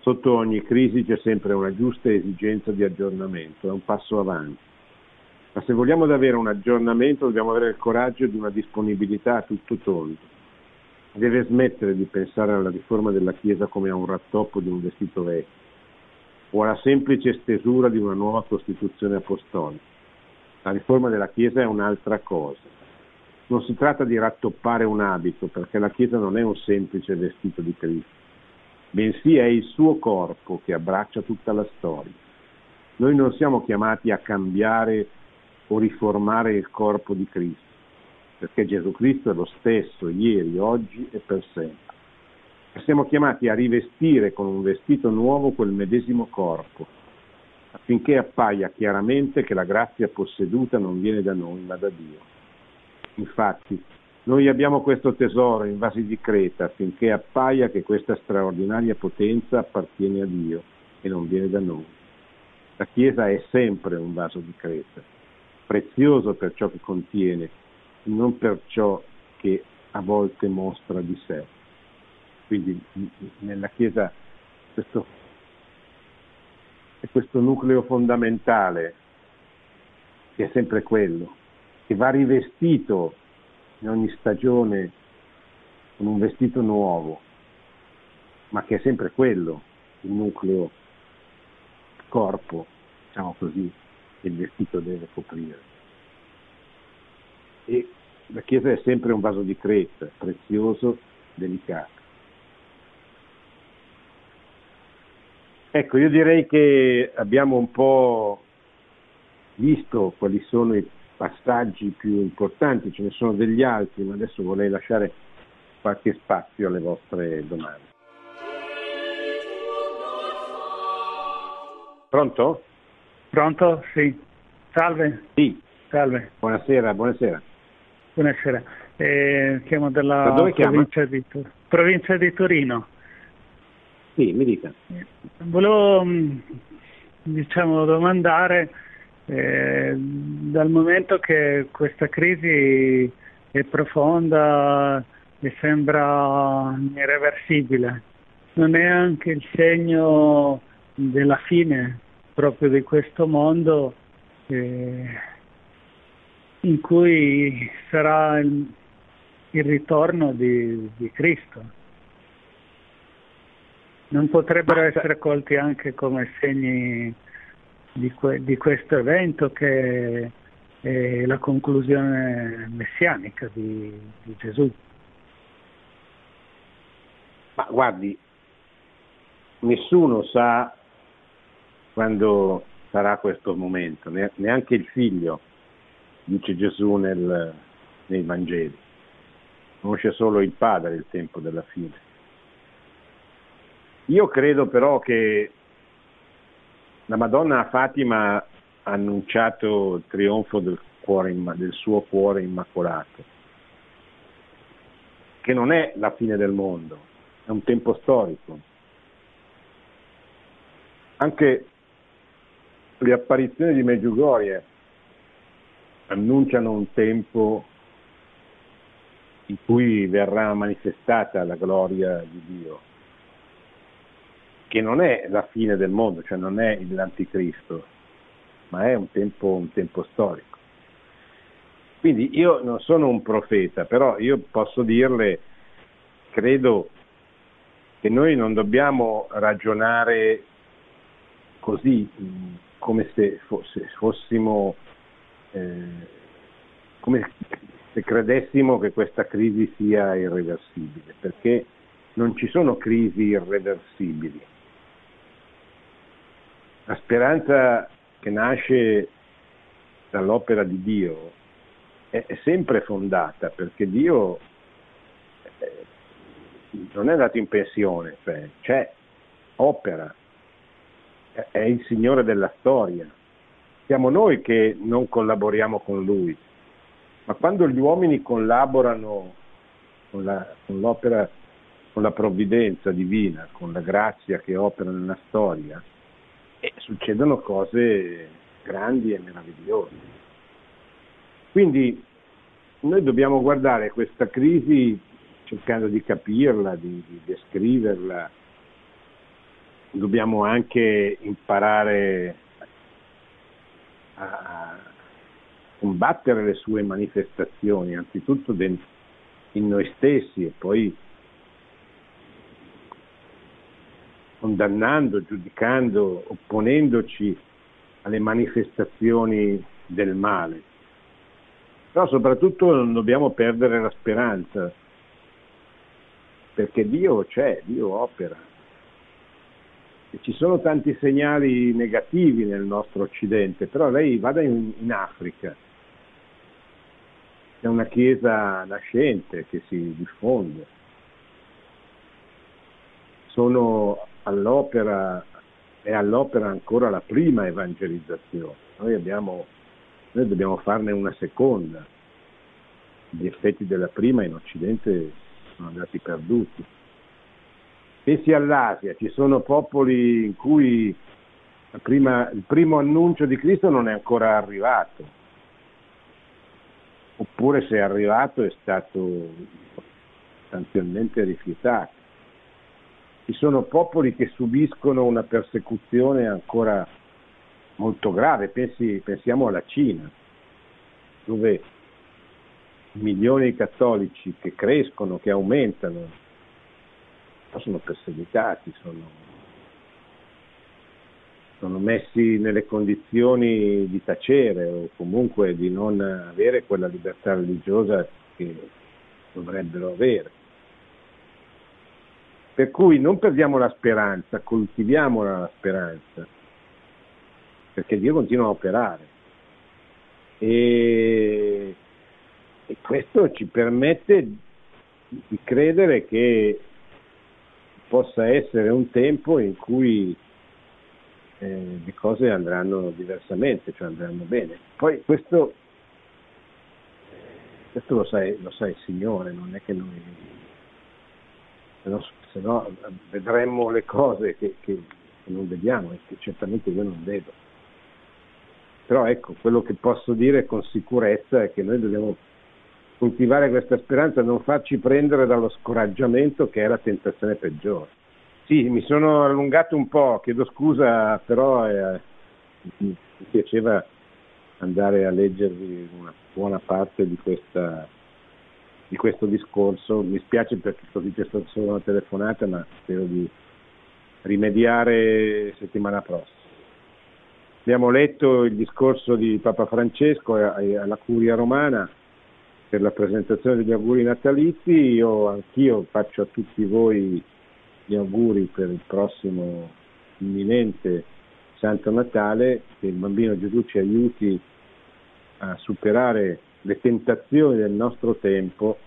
Sotto ogni crisi c'è sempre una giusta esigenza di aggiornamento, è un passo avanti. Ma se vogliamo avere un aggiornamento dobbiamo avere il coraggio di una disponibilità a tutto tondo deve smettere di pensare alla riforma della Chiesa come a un rattoppo di un vestito vecchio o alla semplice stesura di una nuova Costituzione apostolica. La riforma della Chiesa è un'altra cosa. Non si tratta di rattoppare un abito, perché la Chiesa non è un semplice vestito di Cristo, bensì è il suo corpo che abbraccia tutta la storia. Noi non siamo chiamati a cambiare o riformare il corpo di Cristo perché Gesù Cristo è lo stesso ieri, oggi e per sempre. Siamo chiamati a rivestire con un vestito nuovo quel medesimo corpo, affinché appaia chiaramente che la grazia posseduta non viene da noi ma da Dio. Infatti, Noi abbiamo questo tesoro in vasi di creta affinché appaia che questa straordinaria potenza appartiene a Dio e non viene da noi. La Chiesa è sempre un vaso di creta, prezioso per ciò che contiene, non per ciò che a volte mostra di sé. Quindi nella Chiesa questo, è questo nucleo fondamentale che è sempre quello, che va rivestito in ogni stagione con un vestito nuovo, ma che è sempre quello, il nucleo corpo, diciamo così, che il vestito deve coprire. E la Chiesa è sempre un vaso di creta, prezioso, delicato. Ecco, io direi che abbiamo un po' visto quali sono i passaggi più importanti, ce ne sono degli altri, ma adesso vorrei lasciare qualche spazio alle vostre domande. Pronto? Pronto? Sì. Salve. Sì. Salve. Buonasera, buonasera. Buonasera. Eh, chiamo dalla da provincia di, provincia di, Torino. Sì, mi dica. Volevo mm, diciamo, domandare eh, dal momento che questa crisi è profonda e sembra irreversibile, non è anche il segno della fine proprio di questo mondo eh, in cui sarà il, il ritorno di, di, Cristo. Non potrebbero essere colti anche come segni di, que, di questo evento che è la conclusione messianica di, di Gesù. Ma guardi, nessuno sa quando sarà questo momento, neanche il figlio, dice Gesù nel, nei Vangeli, conosce solo il padre il tempo della fine. Io credo però che la Madonna Fatima ha annunciato il trionfo del, cuore, del suo cuore immacolato, che non è la fine del mondo, è un tempo storico. Anche le apparizioni di Meggiugorie annunciano un tempo in cui verrà manifestata la gloria di Dio che non è la fine del mondo, cioè non è l'anticristo, ma è un tempo, un tempo storico. Quindi io non sono un profeta, però io posso dirle, credo che noi non dobbiamo ragionare così, come se, fosse, fossimo, eh, come se credessimo che questa crisi sia irreversibile, perché non ci sono crisi irreversibili la speranza che nasce dall'opera di Dio è, è sempre fondata perché Dio eh, non è andato in pensione, cioè c'è, opera, è, il Signore della storia. Siamo noi che non collaboriamo con Lui, ma quando gli uomini collaborano con, la, con l'opera, con la provvidenza divina, con la grazia che opera nella storia, e succedono cose grandi e meravigliose. Quindi noi dobbiamo guardare questa crisi cercando di capirla, di, di descriverla, dobbiamo anche imparare a combattere le sue manifestazioni, anzitutto in noi stessi e poi condannando, giudicando, opponendoci alle manifestazioni del male. Però soprattutto non dobbiamo perdere la speranza, perché Dio c'è, Dio opera. E ci sono tanti segnali negativi nel nostro Occidente, però lei vada in, in Africa, c'è una chiesa nascente che si diffonde, sono all'opera, è all'opera ancora la prima evangelizzazione, noi, abbiamo, noi dobbiamo farne una seconda. gli effetti della prima in Occidente sono andati perduti. Pensi all'Asia, ci sono popoli in cui prima, il primo annuncio di Cristo non è ancora arrivato, oppure se è arrivato è stato sostanzialmente rifiutato. Ci sono popoli che subiscono una persecuzione ancora molto grave, Pensi, pensiamo alla Cina, dove milioni di cattolici che crescono, che aumentano, sono perseguitati, sono, sono messi nelle condizioni di tacere o comunque di non avere quella libertà religiosa che dovrebbero avere. Per cui non perdiamo la speranza, coltiviamo la speranza, perché Dio continua a operare. E, e questo ci permette di credere che possa essere un tempo in cui eh, le cose andranno diversamente, cioè andranno bene. Poi questo, questo lo, sai, lo sa il Signore, non è che noi, se no, se no vedremmo le cose che, che, che non vediamo e che certamente io non vedo. Però ecco, quello che posso dire con sicurezza è che noi dobbiamo coltivare questa speranza, non farci prendere dallo scoraggiamento che è la tentazione peggiore. Sì, mi sono allungato un po', chiedo scusa, però eh, mi piaceva andare a leggervi una buona parte di, questa, di questo discorso. Mi spiace perché c'è stata solo una telefonata, ma spero di rimediare settimana prossima. Abbiamo letto il discorso di Papa Francesco alla Curia Romana per la presentazione degli auguri natalizi. Io anch'io faccio a tutti voi gli auguri per il prossimo imminente Santo Natale, che il bambino Gesù ci aiuti a superare le tentazioni del nostro tempo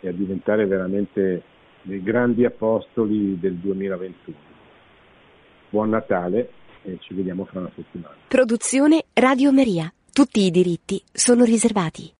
e a diventare veramente dei grandi apostoli del 2021. Buon Natale e ci vediamo fra una settimana. Produzione Radio Maria. Tutti i diritti sono riservati.